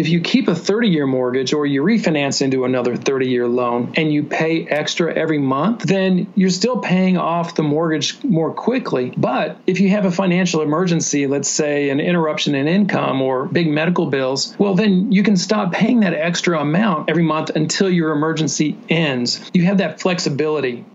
if you keep a 30 year mortgage or you refinance into another 30 year loan and you pay extra every month, then you're still paying off the mortgage more quickly. But if you have a financial emergency, let's say an interruption in income or big medical bills, well, then you can stop paying that extra amount every month until your emergency ends. You have that flexibility.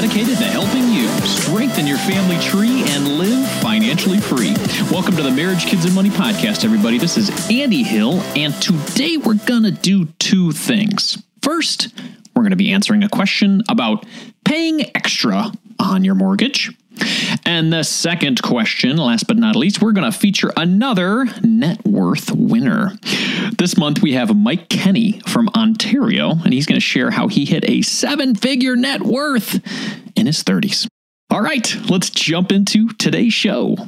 Dedicated to helping you strengthen your family tree and live financially free. Welcome to the Marriage, Kids, and Money podcast, everybody. This is Andy Hill, and today we're going to do two things. First, we're going to be answering a question about paying extra on your mortgage. And the second question, last but not least, we're going to feature another net worth winner. This month we have Mike Kenny from Ontario, and he's going to share how he hit a seven figure net worth in his 30s. All right, let's jump into today's show.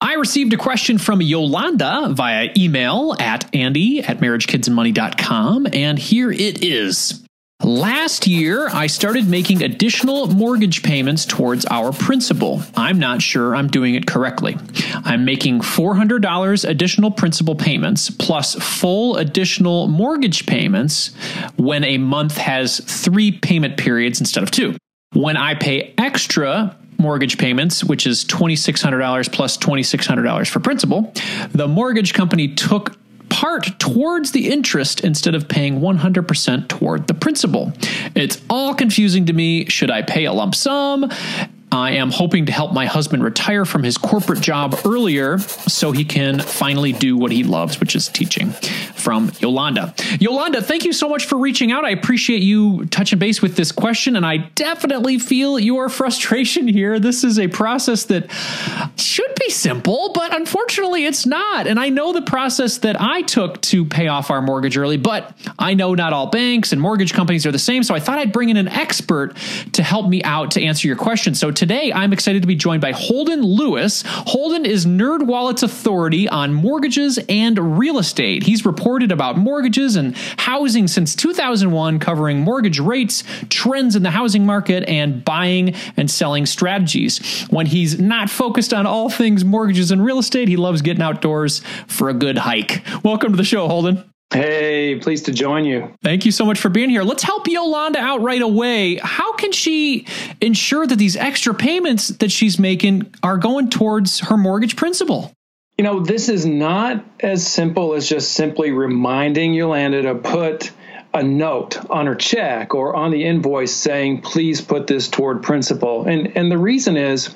I received a question from Yolanda via email at andy at marriagekidsandmoney.com, and here it is. Last year, I started making additional mortgage payments towards our principal. I'm not sure I'm doing it correctly. I'm making $400 additional principal payments plus full additional mortgage payments when a month has three payment periods instead of two. When I pay extra mortgage payments, which is $2,600 plus $2,600 for principal, the mortgage company took part towards the interest instead of paying 100% toward the principal. It's all confusing to me. Should I pay a lump sum? I am hoping to help my husband retire from his corporate job earlier so he can finally do what he loves, which is teaching. From Yolanda. Yolanda, thank you so much for reaching out. I appreciate you touching base with this question, and I definitely feel your frustration here. This is a process that should be simple, but unfortunately it's not. And I know the process that I took to pay off our mortgage early, but I know not all banks and mortgage companies are the same. So I thought I'd bring in an expert to help me out to answer your question. So today I'm excited to be joined by Holden Lewis. Holden is NerdWallet's authority on mortgages and real estate. He's reported about mortgages and housing since 2001, covering mortgage rates, trends in the housing market, and buying and selling strategies. When he's not focused on all things mortgages and real estate, he loves getting outdoors for a good hike. Welcome to the show, Holden. Hey, pleased to join you. Thank you so much for being here. Let's help Yolanda out right away. How can she ensure that these extra payments that she's making are going towards her mortgage principal? You know, this is not as simple as just simply reminding Yolanda to put a note on her check or on the invoice saying, please put this toward principal. And and the reason is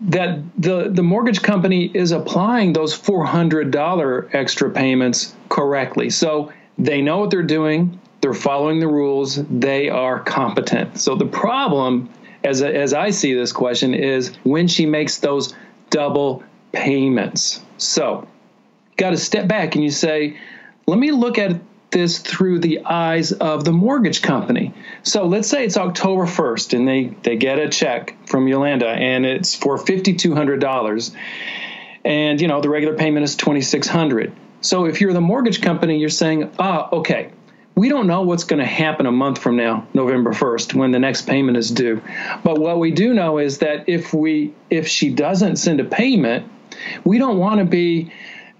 that the, the mortgage company is applying those $400 extra payments correctly. So they know what they're doing, they're following the rules, they are competent. So the problem, as, as I see this question, is when she makes those double payments. So, got to step back and you say, let me look at this through the eyes of the mortgage company. So let's say it's October 1st and they, they get a check from Yolanda and it's for $5,200. And, you know, the regular payment is 2600 So if you're the mortgage company, you're saying, ah, okay, we don't know what's going to happen a month from now, November 1st, when the next payment is due. But what we do know is that if we if she doesn't send a payment, we don't want to be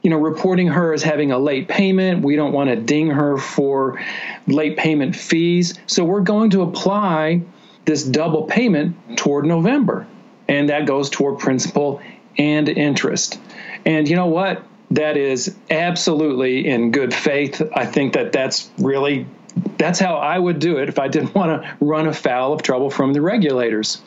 you know, reporting her as having a late payment. We don't want to ding her for late payment fees. So we're going to apply this double payment toward November. And that goes toward principal and interest. And you know what? That is absolutely in good faith. I think that that's really that's how I would do it if I didn't want to run afoul of trouble from the regulators.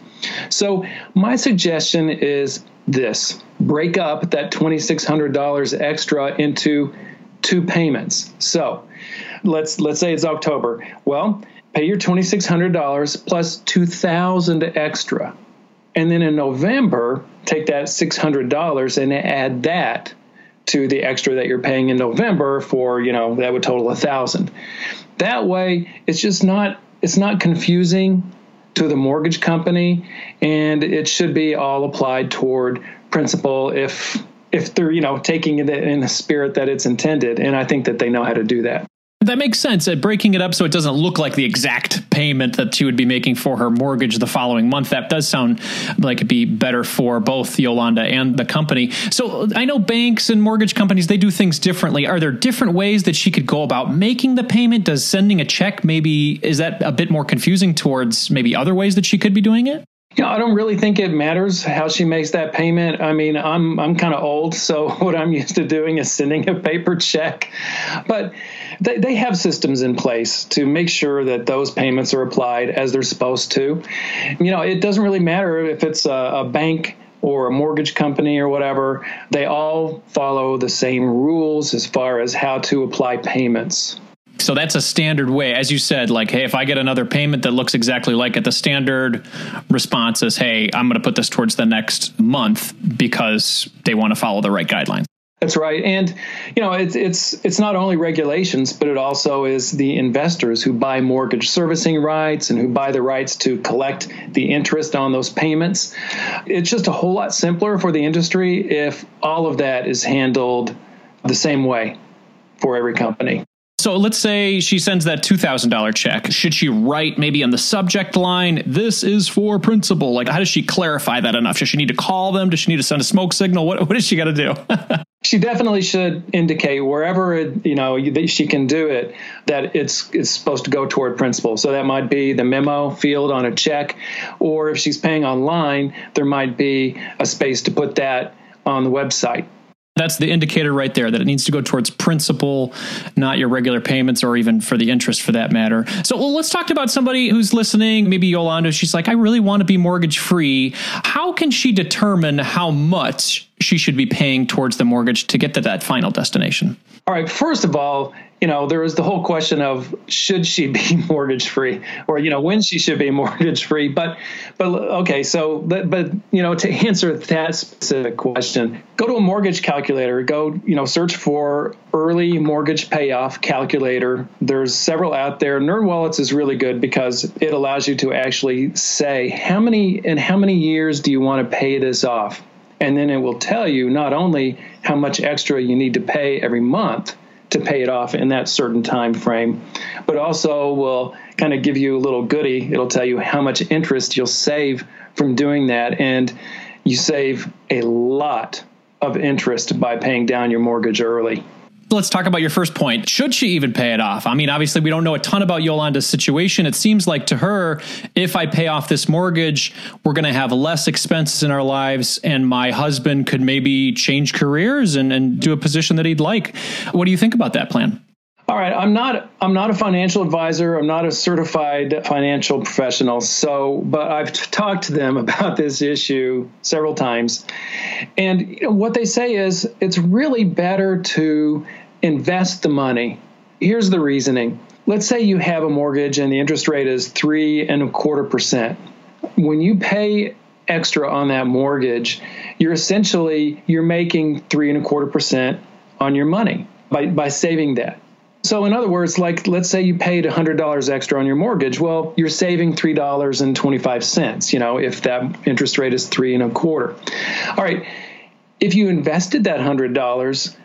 So my suggestion is this. Break up that $2600 extra into two payments. So let's let's say it's october. Well pay your $2600 plus plus $2,000 extra. And then in november take that $600 and add that to the extra that you're paying in november for you know that would total a thousand That way, it's just not it's not confusing to the mortgage company, and it should be all applied toward principal if if they're you know taking it in the spirit that it's intended. And I think that they know how to do that. That makes sense. Uh, breaking it up so it doesn't look like the exact payment that she would be making for her mortgage the following month. That does sound like it'd be better for both Yolanda and the company. So I know banks and mortgage companies, they do things differently. Are there different ways that she could go about making the payment? Does sending a check maybe, is that a bit more confusing towards maybe other ways that she could be doing it? You know, I don't really think it matters how she makes that payment. I mean, I'm I'm kind of old, so what I'm used to doing is sending a paper check. But they, they have systems in place to make sure that those payments are applied as they're supposed to. You know, it doesn't really matter if it's a, a bank or a mortgage company or whatever, they all follow the same rules as far as how to apply payments. So that's a standard way. As you said, like, hey, if I get another payment that looks exactly like it, the standard response is, hey, I'm going to put this towards the next month because they want to follow the right guidelines. That's right, and you know it's it's it's not only regulations, but it also is the investors who buy mortgage servicing rights and who buy the rights to collect the interest on those payments. It's just a whole lot simpler for the industry if all of that is handled the same way for every company. So let's say she sends that $2,000 check. Should she write maybe on the subject line, this is for principal? Like, how does she clarify that enough? Does she need to call them? Does she need to send a smoke signal? What, what does she got to do? she definitely should indicate wherever it, you know she can do it that it's it's supposed to go toward principal. So that might be the memo field on a check, or if she's paying online, there might be a space to put that on the website. That's the indicator right there that it needs to go towards principal, not your regular payments or even for the interest for that matter. So, well, let's talk about somebody who's listening. Maybe Yolanda, she's like, I really want to be mortgage free. How can she determine how much she should be paying towards the mortgage to get to that final destination? All right. First of all, you know, there is the whole question of should she be mortgage free or, you know, when she should be mortgage free. But, but okay, so, but, but, you know, to answer that specific question, go to a mortgage calculator, go, you know, search for early mortgage payoff calculator. There's several out there. NerdWallet's is really good because it allows you to actually say how many and how many years do you want to pay this off? And then it will tell you not only how much extra you need to pay every month, to pay it off in that certain time frame, but also will kind of give you a little goodie. It'll tell you how much interest you'll save from doing that, and you save a lot of interest by paying down your mortgage early let's talk about your first point. Should she even pay it off? I mean, obviously, we don't know a ton about Yolanda's situation. It seems like to her, if I pay off this mortgage, we're going to have less expenses in our lives, and my husband could maybe change careers and, and do a position that he'd like. What do you think about that plan? All right, I'm not I'm not a financial advisor. I'm not a certified financial professional. So, but I've t- talked to them about this issue several times. And you know, what they say is it's really better to invest the money. Here's the reasoning. Let's say you have a mortgage and the interest rate is three and a quarter percent. When you pay extra on that mortgage, you're essentially you're making three and a quarter percent on your money by, by saving that. So, in other words, like let's say you paid $100 extra on your mortgage. Well, you're saving $3.25, you know, if that interest rate is three and a quarter. All right. If you invested that $100,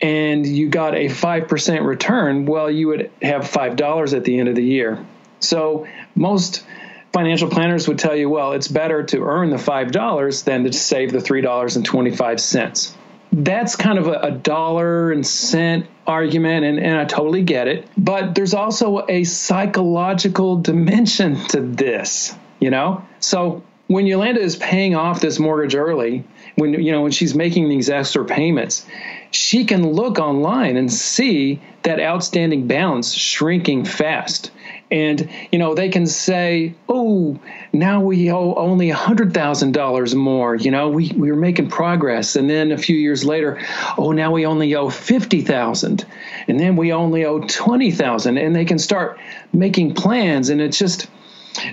and you got a 5% return, well, you would have $5 at the end of the year. So most financial planners would tell you, well, it's better to earn the $5 than to save the $3.25. That's kind of a, a dollar and cent argument, and, and I totally get it. But there's also a psychological dimension to this, you know? So when Yolanda is paying off this mortgage early, when you know when she's making these extra payments, she can look online and see that outstanding balance shrinking fast. And, you know, they can say, oh, now we owe only $100,000 more. You know, we, we were making progress. And then a few years later, oh, now we only owe 50000 And then we only owe 20000 And they can start making plans. And it's just,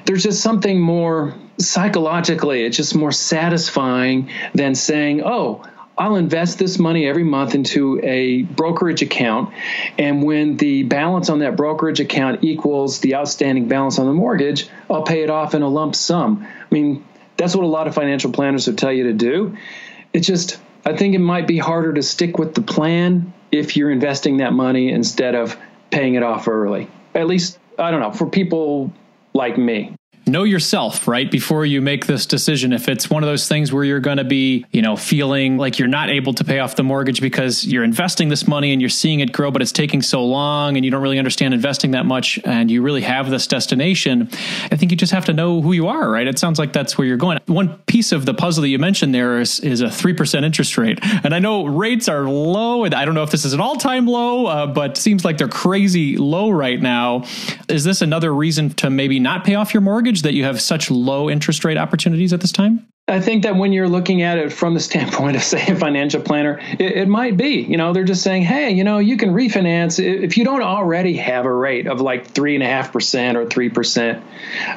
there's just something more psychologically, it's just more satisfying than saying, oh, I'll invest this money every month into a brokerage account. And when the balance on that brokerage account equals the outstanding balance on the mortgage, I'll pay it off in a lump sum. I mean, that's what a lot of financial planners would tell you to do. It's just, I think it might be harder to stick with the plan if you're investing that money instead of paying it off early. At least, I don't know, for people like me know yourself, right? Before you make this decision. If it's one of those things where you're going to be, you know, feeling like you're not able to pay off the mortgage because you're investing this money and you're seeing it grow, but it's taking so long and you don't really understand investing that much and you really have this destination, I think you just have to know who you are, right? It sounds like that's where you're going. One piece of the puzzle that you mentioned there is, is a 3% interest rate. And I know rates are low. And I don't know if this is an all time low, uh, but seems like they're crazy low right now. Is this another reason to maybe not pay off your mortgage? That you have such low interest rate opportunities at this time? I think that when you're looking at it from the standpoint of, say, a financial planner, it, it, might be. You know, they're just saying, hey, you know, you can refinance if you don't already have a rate of like three and a half percent or three percent.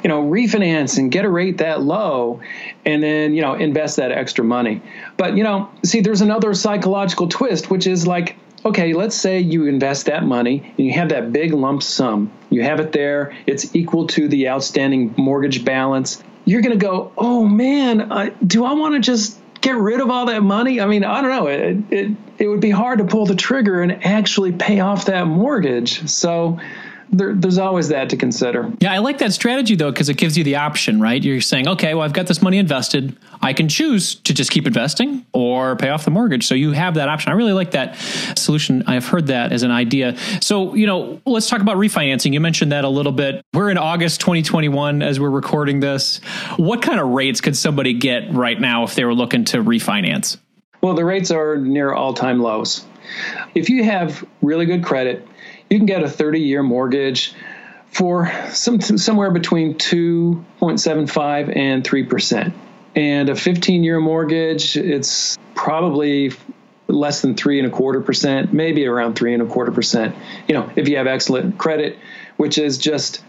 You know, refinance and get a rate that low, and then you know invest that extra money. But you know, see, there's another psychological twist, which is like okay, let's say you invest that money and you have that big lump sum. You have it there, it's equal to the outstanding mortgage balance. You're going to go, oh man, uh, do I want to just get rid of all that money? I mean, I don't know. It, it, it would be hard to pull the trigger and actually pay off that mortgage. So, there, there's always that to consider. Yeah, I like that strategy though because it gives you the option, right? You're saying, okay, well, I've got this money invested. I can choose to just keep investing or pay off the mortgage. So you have that option. I really like that solution. I've heard that as an idea. So, you know, let's talk about refinancing. You mentioned that a little bit. We're in August 2021 as we're recording this. What kind of rates could somebody get right now if they were looking to refinance? Well, the rates are near all time lows. If you have really good credit, you can get a 30 year mortgage for some somewhere between 2.75 and 3%. And a 15 year mortgage, it's probably less than three and a quarter percent, maybe around three and a quarter percent. You know, if you have excellent credit, which is just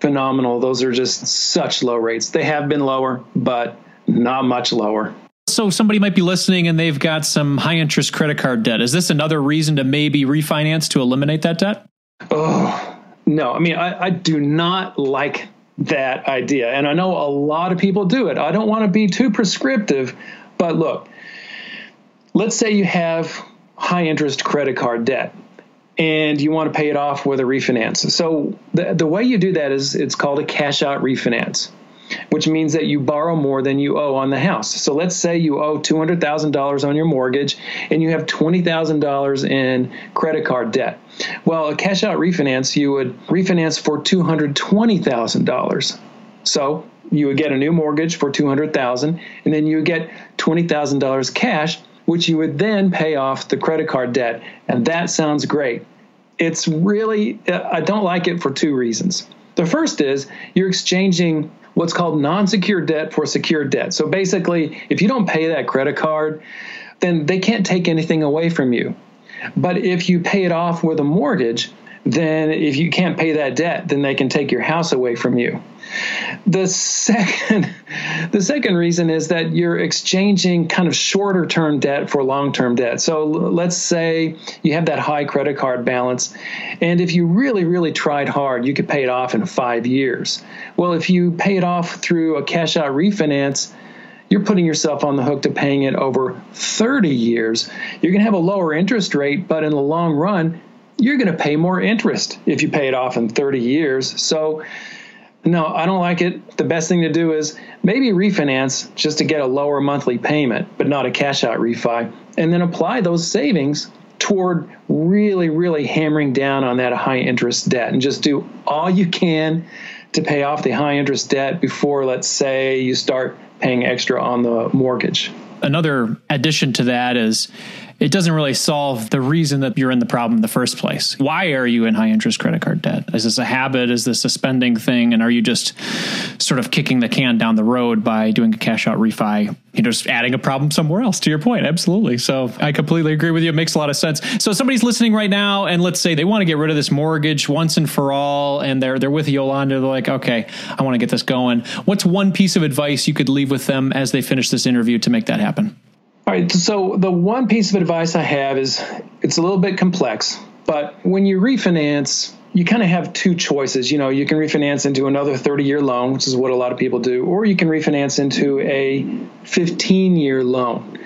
phenomenal. Those are just such low rates. They have been lower, but not much lower. So somebody might be listening and they've got some high interest credit card debt. Is this another reason to maybe refinance to eliminate that debt? Oh, no. I mean, I, I do not like that idea. And I know a lot of people do it. I don't want to be too prescriptive, but look, let's say you have high interest credit card debt and you want to pay it off with a refinance. So the, the way you do that is it's called a cash out refinance which means that you borrow more than you owe on the house. So let's say you owe $200,000 on your mortgage and you have $20,000 in credit card debt. Well, a cash out refinance, you would refinance for $220,000. So you would get a new mortgage for 200,000 and then you would get $20,000 cash which you would then pay off the credit card debt. And that sounds great. It's really I don't like it for two reasons. The first is you're exchanging what's called non-secured debt for secured debt. So basically, if you don't pay that credit card, then they can't take anything away from you. But if you pay it off with a mortgage, then if you can't pay that debt, then they can take your house away from you. The second, the second reason is that you're exchanging kind of shorter term debt for long term debt. So let's say you have that high credit card balance, and if you really, really tried hard, you could pay it off in five years. Well, if you pay it off through a cash out refinance, you're putting yourself on the hook to paying it over 30 years. You're going to have a lower interest rate, but in the long run, you're going to pay more interest if you pay it off in 30 years. So, no, I don't like it. The best thing to do is maybe refinance just to get a lower monthly payment, but not a cash out refi, and then apply those savings toward really, really hammering down on that high interest debt and just do all you can to pay off the high interest debt before, let's say, you start paying extra on the mortgage. Another addition to that is it doesn't really solve the reason that you're in the problem in the first place. Why are you in high interest credit card debt? Is this a habit? Is this a spending thing? And are you just sort of kicking the can down the road by doing a cash out refi? You know, just adding a problem somewhere else to your point. Absolutely. So I completely agree with you. It makes a lot of sense. So somebody's listening right now and let's say they want to get rid of this mortgage once and for all and they're they're with Yolanda. They're like, okay, I want to get this going. What's one piece of advice you could leave with them as they finish this interview to make that happen? All right. So the one piece of advice I have is it's a little bit complex, but when you refinance, you kind of have two choices. You know, you can refinance into another 30 year loan, which is what a lot of people do, or you can refinance into a 15 year loan.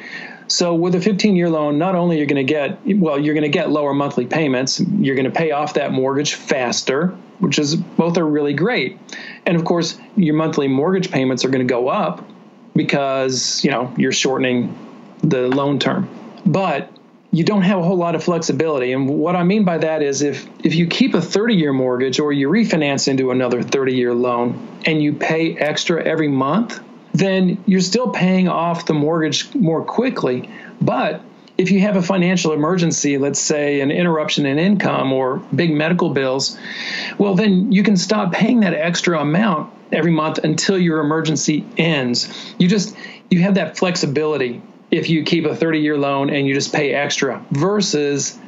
So with a 15 year loan, not only you're going to get, well, you're going to get lower monthly payments, you're going to pay off that mortgage faster, which is both are really great. And of course, your monthly mortgage payments are going to go up because, you know, you're shortening the loan term. But you don't have a whole lot of flexibility. And what I mean by that is if if you keep a 30-year mortgage or you refinance into another 30-year loan and you pay extra every month, then you're still paying off the mortgage more quickly. But if you have a financial emergency, let's say an interruption in income or big medical bills, well, then you can stop paying that extra amount every month until your emergency ends. You just you have that flexibility if you keep a 30 year loan and you just pay extra versus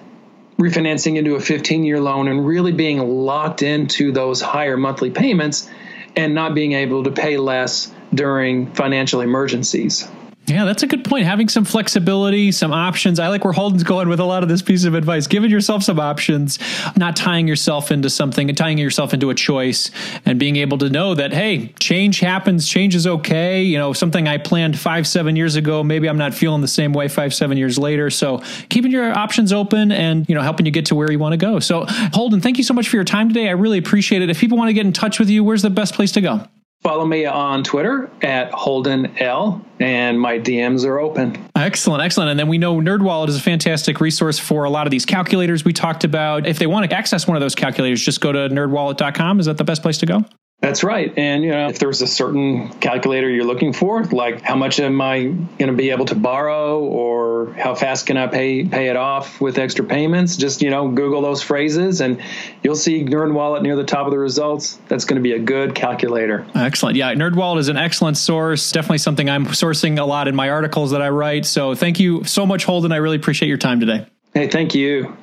refinancing into a 15 year loan and really being locked into those higher monthly payments and not being able to pay less during financial emergencies. Yeah, that's a good point. Having some flexibility, some options. I like where Holden's going with a lot of this piece of advice. Giving yourself some options, not tying yourself into something and tying yourself into a choice and being able to know that, hey, change happens, change is okay. You know, something I planned five, seven years ago, maybe I'm not feeling the same way five, seven years later. So keeping your options open and, you know, helping you get to where you want to go. So Holden, thank you so much for your time today. I really appreciate it. If people want to get in touch with you, where's the best place to go? Follow me on Twitter at Holden L, and my DMs are open. Excellent, excellent. And then we know NerdWallet is a fantastic resource for a lot of these calculators we talked about. If they want to access one of those calculators, just go to nerdwallet.com. Is that the best place to go? That's right. And you know, if there's a certain calculator you're looking for, like how much am I going to be able to borrow or how fast can I pay pay it off with extra payments, just you know, Google those phrases and you'll see NerdWallet near the top of the results. That's going to be a good calculator. Excellent. Yeah, NerdWallet is an excellent source. Definitely something I'm sourcing a lot in my articles that I write. So thank you so much Holden. I really appreciate your time today. Hey, thank you.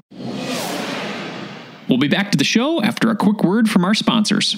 We'll be back to the show after a quick word from our sponsors.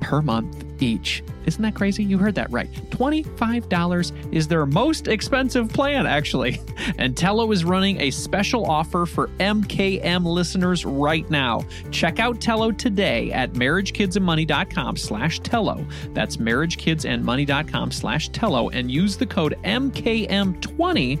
per month each. Isn't that crazy? You heard that right. $25 is their most expensive plan, actually. And Tello is running a special offer for MKM listeners right now. Check out Tello today at marriagekidsandmoney.com slash Tello. That's marriagekidsandmoney.com slash Tello and use the code MKM20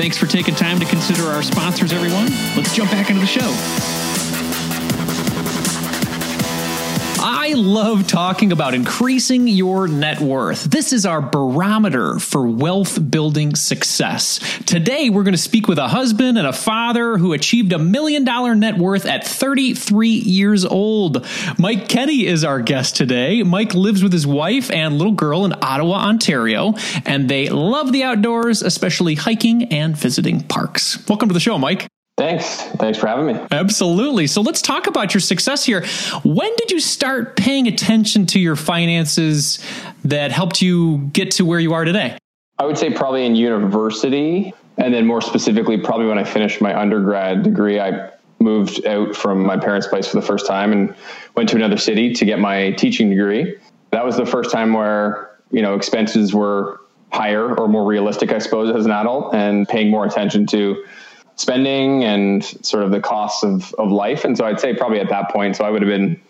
Thanks for taking time to consider our sponsors, everyone. Let's jump back into the show. I love talking about increasing your net worth. This is our barometer for wealth building success. Today, we're going to speak with a husband and a father who achieved a million dollar net worth at 33 years old. Mike Kenny is our guest today. Mike lives with his wife and little girl in Ottawa, Ontario, and they love the outdoors, especially hiking and visiting parks. Welcome to the show, Mike. Thanks. Thanks for having me. Absolutely. So let's talk about your success here. When did you start paying attention to your finances that helped you get to where you are today? I would say probably in university. And then more specifically, probably when I finished my undergrad degree, I moved out from my parents' place for the first time and went to another city to get my teaching degree. That was the first time where, you know, expenses were higher or more realistic, I suppose, as an adult and paying more attention to spending and sort of the costs of, of life. And so I'd say probably at that point, so I would have been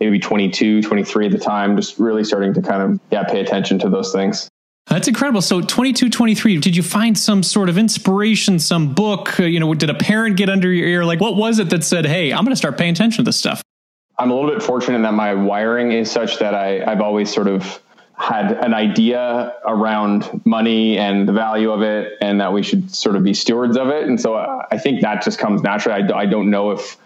maybe 22, 23 at the time, just really starting to kind of, yeah, pay attention to those things. That's incredible. So 22, 23, did you find some sort of inspiration, some book, uh, you know, did a parent get under your ear? Like what was it that said, Hey, I'm going to start paying attention to this stuff? I'm a little bit fortunate that my wiring is such that I, I've always sort of had an idea around money and the value of it and that we should sort of be stewards of it. And so uh, I think that just comes naturally. I, I don't know if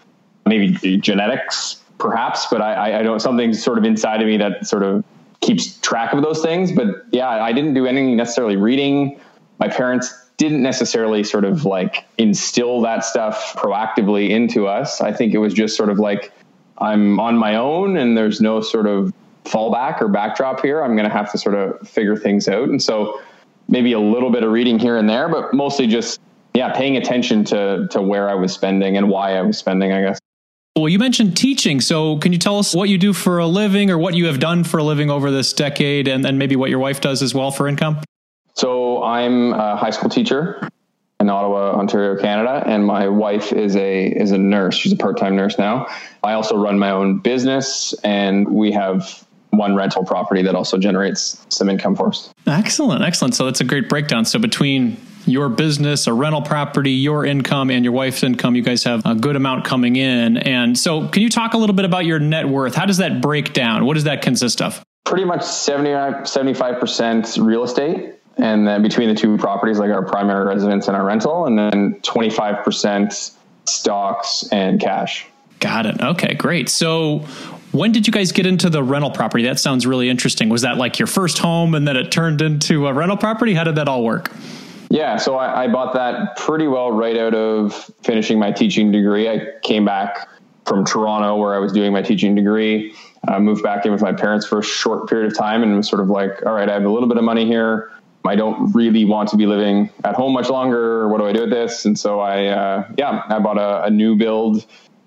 maybe genetics perhaps, but I, I don't, something sort of inside of me that sort of keeps track of those things. But yeah, I didn't do anything necessarily reading. My parents didn't necessarily sort of like instill that stuff proactively into us. I think it was just sort of like, I'm on my own and there's no sort of fallback or backdrop here. I'm going to have to sort of figure things out. And so maybe a little bit of reading here and there, but mostly just, yeah, paying attention to, to where I was spending and why I was spending, I guess. Well, you mentioned teaching. So can you tell us what you do for a living or what you have done for a living over this decade and then maybe what your wife does as well for income? So I'm a high school teacher in Ottawa, Ontario, Canada, and my wife is a is a nurse. She's a part-time nurse now. I also run my own business and we have one rental property that also generates some income for us. Excellent, excellent. So that's a great breakdown. So between your business, a rental property, your income, and your wife's income, you guys have a good amount coming in. And so, can you talk a little bit about your net worth? How does that break down? What does that consist of? Pretty much 75% real estate. And then between the two properties, like our primary residence and our rental, and then 25% stocks and cash. Got it. Okay, great. So, when did you guys get into the rental property? That sounds really interesting. Was that like your first home and then it turned into a rental property? How did that all work? Yeah, so I, I bought that pretty well right out of finishing my teaching degree. I came back from Toronto where I was doing my teaching degree. I moved back in with my parents for a short period of time and was sort of like, all right, I have a little bit of money here. I don't really want to be living at home much longer. What do I do with this? And so I, uh, yeah, I bought a, a new build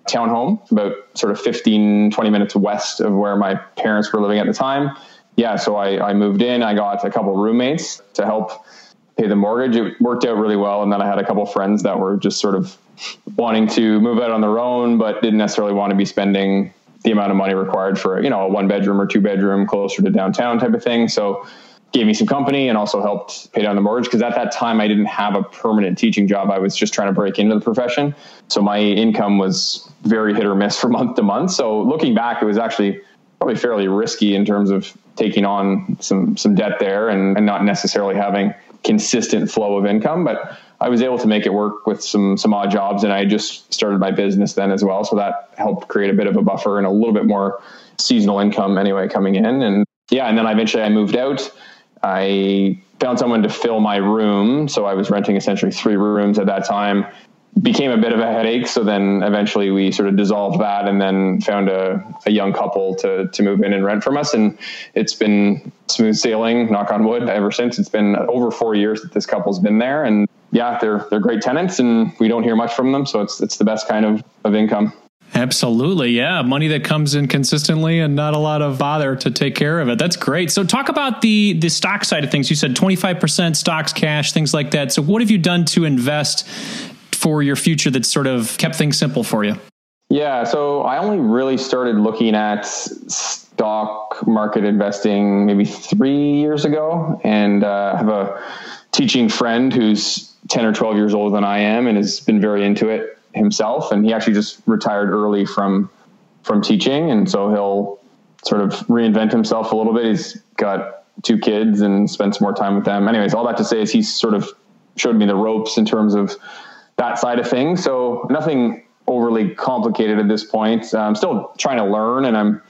townhome about sort of 15, 20 minutes west of where my parents were living at the time. Yeah, so I, I moved in. I got a couple roommates to help pay the mortgage. It worked out really well. And then I had a couple friends that were just sort of wanting to move out on their own, but didn't necessarily want to be spending the amount of money required for, you know, a one bedroom or two bedroom closer to downtown type of thing. So gave me some company and also helped pay down the mortgage because at that time I didn't have a permanent teaching job. I was just trying to break into the profession. So my income was very hit or miss from month to month. So looking back, it was actually probably fairly risky in terms of taking on some some debt there and, and not necessarily having consistent flow of income. But I was able to make it work with some some odd jobs and I just started my business then as well. So that helped create a bit of a buffer and a little bit more seasonal income anyway coming in. And yeah, and then eventually I moved out I found someone to fill my room. So I was renting essentially three rooms at that time. Became a bit of a headache. So then eventually we sort of dissolved that and then found a, a young couple to, to move in and rent from us. And it's been smooth sailing, knock on wood, ever since. It's been over four years that this couple's been there. And yeah, they're, they're great tenants and we don't hear much from them. So it's, it's the best kind of, of income. Absolutely. Yeah. Money that comes in consistently and not a lot of bother to take care of it. That's great. So talk about the the stock side of things. You said 25% stocks, cash, things like that. So what have you done to invest for your future that's sort of kept things simple for you? Yeah, so I only really started looking at stock market investing maybe three years ago, and uh, I have a teaching friend who's 10 or 12 years older than I am and has been very into it himself. And he actually just retired early from from teaching, and so he'll sort of reinvent himself a little bit. He's got two kids and spends more time with them. Anyways, all that to say is he's sort of showed me the ropes in terms of that side of things. So nothing overly complicated at this point. Uh, I'm still trying to learn, and I'm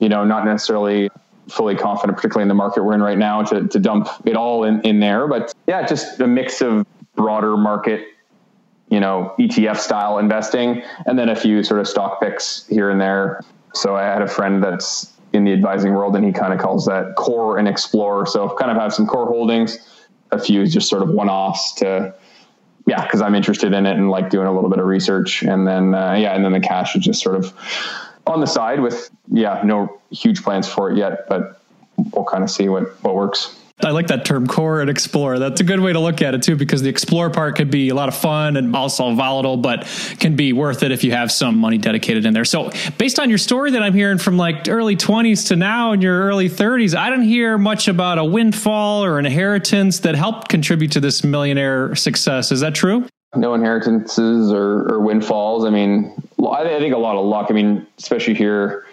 you know not necessarily fully confident, particularly in the market we're in right now, to, to dump it all in, in there. But yeah, just a mix of broader market, you know, ETF style investing, and then a few sort of stock picks here and there. So I had a friend that's in the advising world, and he kind of calls that core and explore. So kind of have some core holdings, a few just sort of one offs to, yeah, because I'm interested in it and like doing a little bit of research, and then uh, yeah, and then the cash is just sort of on the side with yeah, no huge plans for it yet, but we'll kind of see what what works. I like that term core and explore. That's a good way to look at it too, because the explore part could be a lot of fun and also volatile, but can be worth it if you have some money dedicated in there. So, based on your story that I'm hearing from like early 20s to now in your early 30s, I don't hear much about a windfall or an inheritance that helped contribute to this millionaire success. Is that true? No inheritances or, or windfalls. I mean, I think a lot of luck. I mean, especially here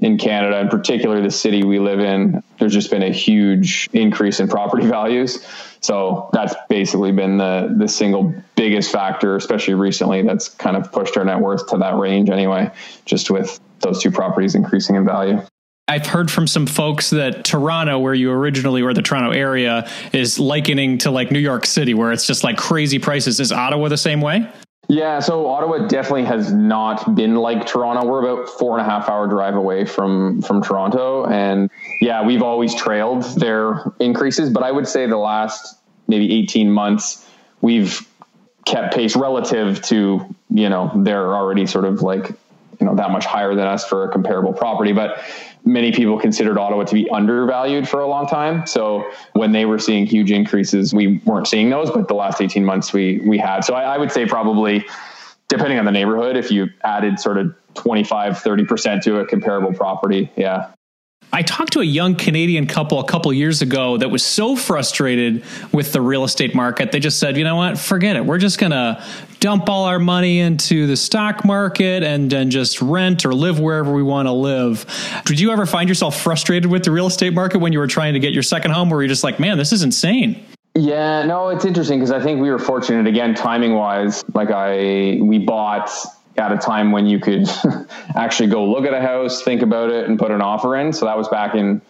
in Canada, in particular the city we live in, there's just been a huge increase in property values. So that's basically been the the single biggest factor, especially recently, that's kind of pushed our net worth to that range anyway, just with those two properties increasing in value. I've heard from some folks that Toronto, where you originally were, the Toronto area, is likening to like New York City, where it's just like crazy prices. Is Ottawa the same way? Yeah, so Ottawa definitely has not been like Toronto. We're about four and a half hour drive away from from Toronto, and yeah, we've always trailed their increases. But I would say the last maybe eighteen months, we've kept pace relative to you know they're already sort of like you know that much higher than us for a comparable property, but many people considered Ottawa to be undervalued for a long time. So when they were seeing huge increases, we weren't seeing those, but the last 18 months we we had. So I, I would say probably depending on the neighborhood, if you added sort of 25, 30% to a comparable property, yeah, I talked to a young Canadian couple a couple years ago that was so frustrated with the real estate market. They just said, you know what, forget it. We're just going to dump all our money into the stock market and then just rent or live wherever we want to live. Did you ever find yourself frustrated with the real estate market when you were trying to get your second home where you're just like, man, this is insane? Yeah, no, it's interesting because I think we were fortunate again, timing wise. Like I, we bought at a time when you could actually go look at a house, think about it, and put an offer in. So that was back in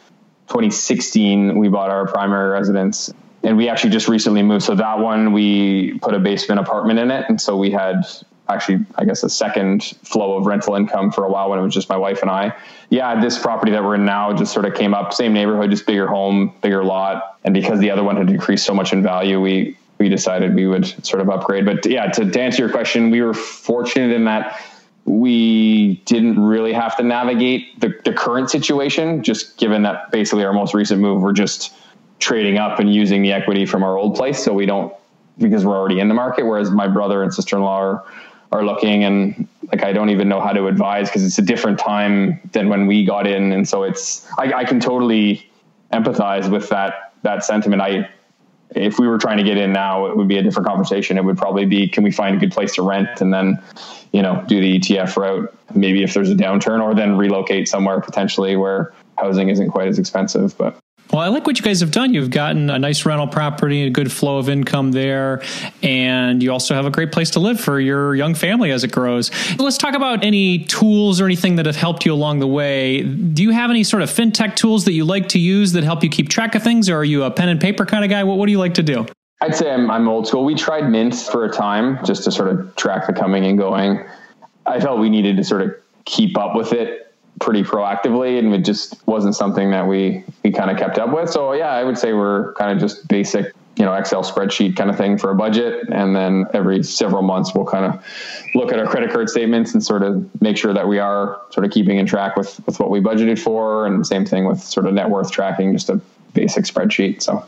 2016. We bought our primary residence, and we actually just recently moved. So that one we put a basement apartment in it, and so we had actually, I guess, a second flow of rental income for a while when it was just my wife and I. Yeah, this property that we're in now just sort of came up, same neighborhood, just bigger home, bigger lot, and because the other one had decreased so much in value, we we decided we would sort of upgrade. But yeah, to, to answer your question, we were fortunate in that we didn't really have to navigate the, the current situation, just given that basically our most recent move, we're just trading up and using the equity from our old place. So we don't, because we're already in the market. Whereas my brother and sister in law are, are looking and like I don't even know how to advise because it's a different time than when we got in. And so it's, I, I can totally empathize with that, that sentiment. I, if we were trying to get in now, it would be a different conversation. It would probably be, can we find a good place to rent and then, you know, do the ETF route, maybe if there's a downturn or then relocate somewhere potentially where housing isn't quite as expensive. But well, I like what you guys have done. You've gotten a nice rental property, a good flow of income there, and you also have a great place to live for your young family as it grows. Let's talk about any tools or anything that have helped you along the way. Do you have any sort of fintech tools that you like to use that help you keep track of things, or are you a pen and paper kind of guy? What, what do you like to do? I'd say I'm, I'm old school. We tried Mint for a time just to sort of track the coming and going. I felt we needed to sort of keep up with it pretty proactively and it just wasn't something that we we kind of kept up with. So yeah i would say we're kind of just basic you know excel spreadsheet kind of thing for a budget and then every several months we'll kind of look at our credit card statements and sort of make sure that we are sort of keeping in track with with what we budgeted for and same thing with sort of net worth tracking just a basic spreadsheet so.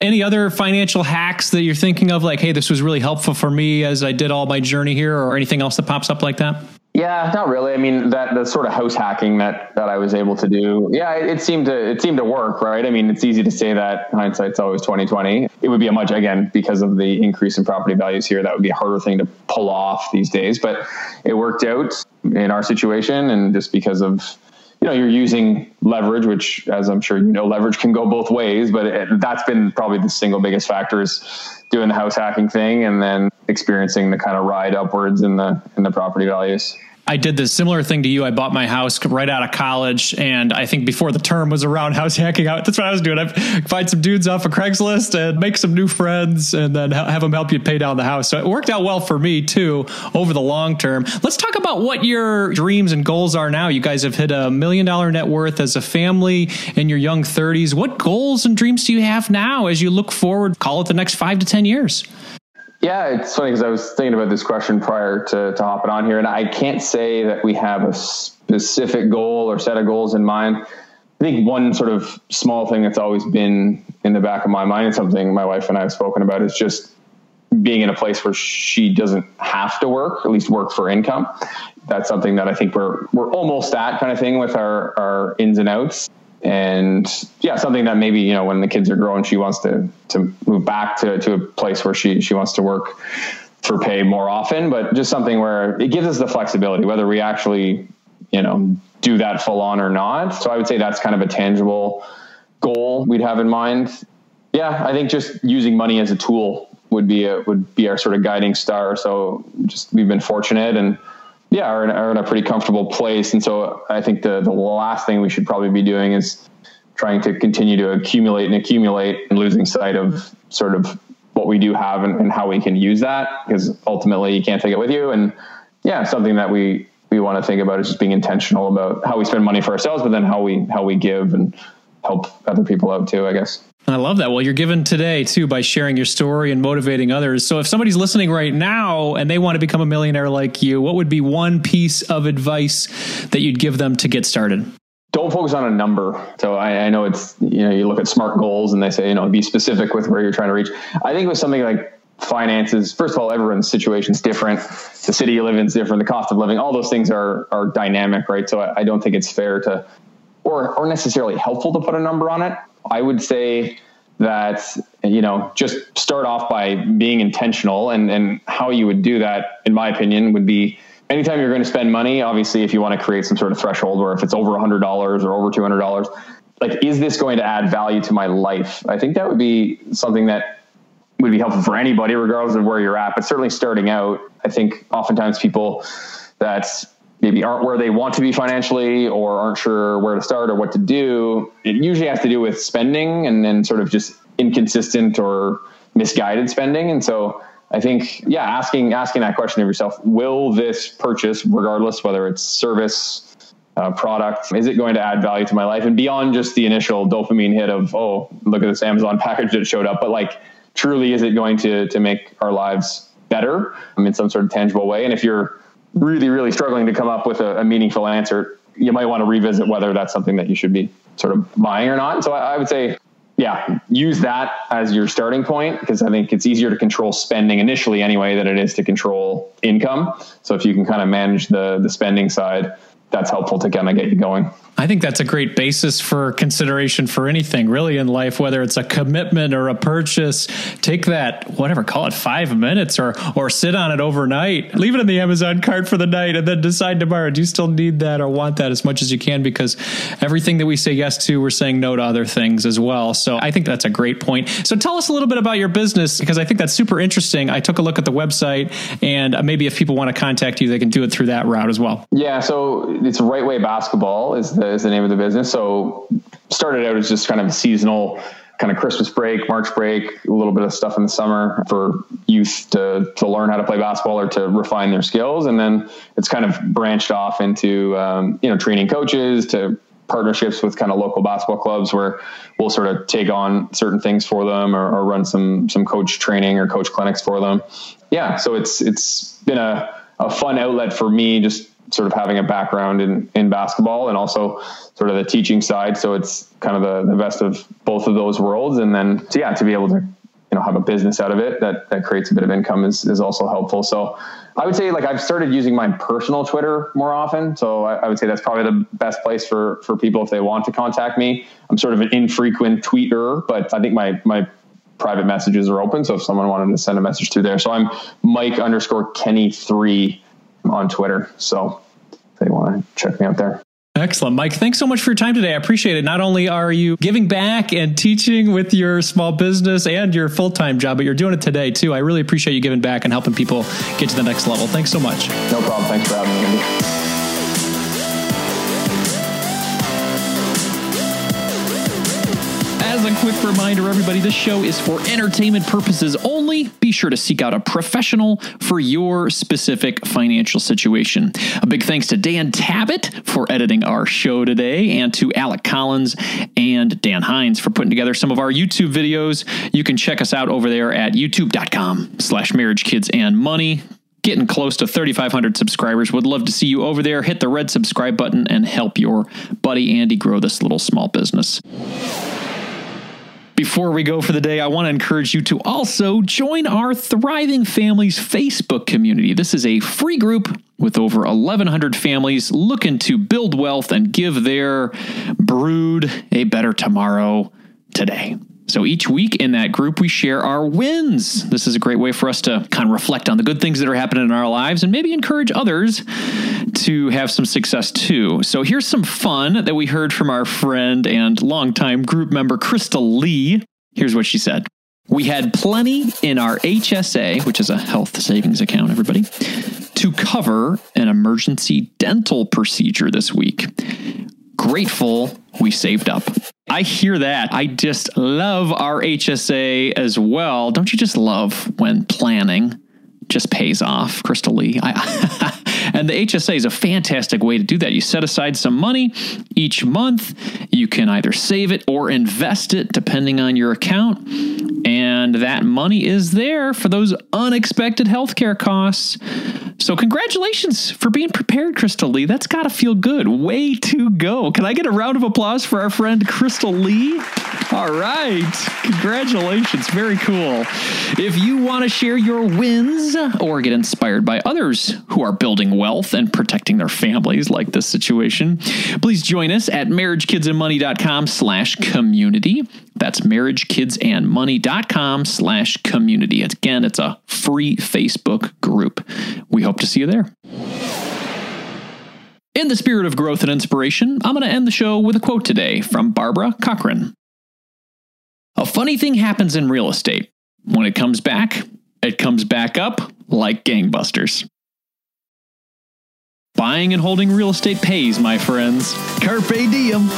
Any other financial hacks that you're thinking of like hey this was really helpful for me as i did all my journey here or anything else that pops up like that Yeah, not really. I mean, that the sort of house hacking that that I was able to do, yeah, it, it, seemed to it seemed to work, right? I mean, it's easy to say that hindsight's always twenty twenty. It would be a much again because of the increase in property values here. That would be a harder thing to pull off these days, but it worked out in our situation, and just because of you know you're using leverage, which as I'm sure you know, leverage can go both ways. But it, that's been probably the single biggest factor is doing the house hacking thing, and then experiencing the kind of ride upwards in the in the property values. I did the similar thing to you. I bought my house right out of college, and I think before the term was around, house hacking out. That's what I was doing. I find some dudes off of Craigslist and make some new friends, and then have them help you pay down the house. So it worked out well for me too over the long term. Let's talk about what your dreams and goals are now. You guys have hit a million dollar net worth as a family in your young 30s. What goals and dreams do you have now as you look forward? Call it the next five to ten years. Yeah, it's funny because I was thinking about this question prior to, to hopping on here, and I can't say that we have a specific goal or set of goals in mind. I think one sort of small thing that's always been in the back of my mind and something my wife and I have spoken about is just being in a place where she doesn't have to work, at least work for income. That's something that I think we're we're almost at kind of thing with our our ins and outs and yeah, something that maybe you know when the kids are growing, she wants to to move back to to a place where she she wants to work for pay more often, but just something where it gives us the flexibility, whether we actually you know do that full on or not. So I would say that's kind of a tangible goal we'd have in mind. Yeah, I think just using money as a tool would be a, would be our sort of guiding star. So just we've been fortunate and yeah, are in, are in a pretty comfortable place. And so I think the, the last thing we should probably be doing is trying to continue to accumulate and accumulate and losing sight of sort of what we do have and, and how we can use that because ultimately you can't take it with you. And yeah, something that we, we want to think about is just being intentional about how we spend money for ourselves, but then how we, how we give and help other people out too, I guess. I love that. Well, you're given today too by sharing your story and motivating others. So if somebody's listening right now and they want to become a millionaire like you, what would be one piece of advice that you'd give them to get started? Don't focus on a number. So I, I know it's, you know, you look at smart goals and they say, you know, be specific with where you're trying to reach. I think with something like finances, first of all, everyone's situation is different. The city you live in is different. The cost of living, all those things are, are dynamic, right? So I, I don't think it's fair to, or, or necessarily helpful to put a number on it. I would say that you know just start off by being intentional and and how you would do that in my opinion would be anytime you're going to spend money obviously if you want to create some sort of threshold where if it's over $100 or over $200 like is this going to add value to my life? I think that would be something that would be helpful for anybody regardless of where you're at but certainly starting out i think oftentimes people that maybe aren't where they want to be financially or aren't sure where to start or what to do. It usually has to do with spending and then sort of just inconsistent or misguided spending. And so I think, yeah, asking asking that question of yourself: Will this purchase, regardless whether it's service, uh, product, is it going to add value to my life? And beyond just the initial dopamine hit of, oh, look at this Amazon package that showed up, but like, truly, is it going to to make our lives better in some sort of tangible way? And if you're really, really struggling to come up with a, a, meaningful answer, you might want to revisit whether that's something that you should be sort of buying or not. So I, I would say, yeah, use that as your starting point because I think it's easier to control spending initially anyway than it is to control income. So if you can kind of manage the the spending side, that's helpful to kind of get you going. I think that's a great basis for consideration for anything really in life, whether it's a commitment or a purchase. Take that, whatever, call it five minutes or or sit on it overnight. Leave it in the Amazon cart for the night and then decide tomorrow. Do you still need that or want that as much as you can? Because everything that we say yes to, we're saying no to other things as well. So I think that's a great point. So tell us a little bit about your business because I think that's super interesting. I took a look at the website and maybe if people want to contact you, they can do it through that route as well. Yeah, so it's Right Way Basketball is the is the name of the business. So started out as just kind of seasonal kind of Christmas break, March break, a little bit of stuff in the summer for youth to, to learn how to play basketball or to refine their skills. And then it's kind of branched off into, um, you know, training coaches to partnerships with kind of local basketball clubs where we'll sort of take on certain things for them or, or run some, some coach training or coach clinics for them. Yeah. So it's, it's been a, a fun outlet for me just sort of having a background in, in basketball and also sort of the teaching side. So it's kind of the, the best of both of those worlds. And then, so yeah, to be able to you know have a business out of it that that creates a bit of income is is also helpful. So I would say like I've started using my personal Twitter more often. So I, I, would say that's probably the best place for for people if they want to contact me. I'm sort of an infrequent tweeter, but I think my my private messages are open. So if someone wanted to send a message through there, so I'm Mike underscore Kenny three on Twitter. So if they want to check me out there. Excellent. Mike, thanks so much for your time today. I appreciate it. Not only are you giving back and teaching with your small business and your full time job, but you're doing it today too. I really appreciate you giving back and helping people get to the next level. Thanks so much. No problem. Thanks for having me, As a quick reminder, everybody, this show is for entertainment purposes only. Be sure to seek out a professional for your specific financial situation. A big thanks to Dan Tabbitt for editing our show today, and to Alec Collins and Dan Hines for putting together some of our YouTube videos. You can check us out over there at youtube.com slash marriage kids and money getting close to 3,500 subscribers. Would love to see you over there. Hit the red subscribe button and help your buddy Andy grow this little small business. Before we go for the day, I want to encourage you to also join our Thriving Families Facebook community. This is a free group with over 1,100 families looking to build wealth and give their brood a better tomorrow today. So each week in that group, we share our wins. This is a great way for us to kind of reflect on the good things that are happening in our lives and maybe encourage others to have some success too. So here's some fun that we heard from our friend and longtime group member, Crystal Lee. Here's what she said. We had plenty in our HSA, which is a health savings account, everybody, to cover an emergency dental procedure this week. Grateful we saved up. I hear that. I just love our HSA as well. Don't you just love when planning just pays off, Crystal Lee? I, and the HSA is a fantastic way to do that. You set aside some money each month. You can either save it or invest it, depending on your account. And that money is there for those unexpected healthcare costs. So, congratulations for being prepared, Crystal Lee. That's got to feel good. Way to go. Can I get a round of applause for our friend Crystal Lee? All right. Congratulations. Very cool. If you want to share your wins or get inspired by others who are building wealth and protecting their families like this situation, please join us at marriagekidsandmoney.com slash community. That's marriagekidsandmoney.com slash community. Again, it's a free Facebook group. We hope to see you there. In the spirit of growth and inspiration, I'm going to end the show with a quote today from Barbara Corcoran. A funny thing happens in real estate. When it comes back, it comes back up like gangbusters. Buying and holding real estate pays, my friends. Carpe diem.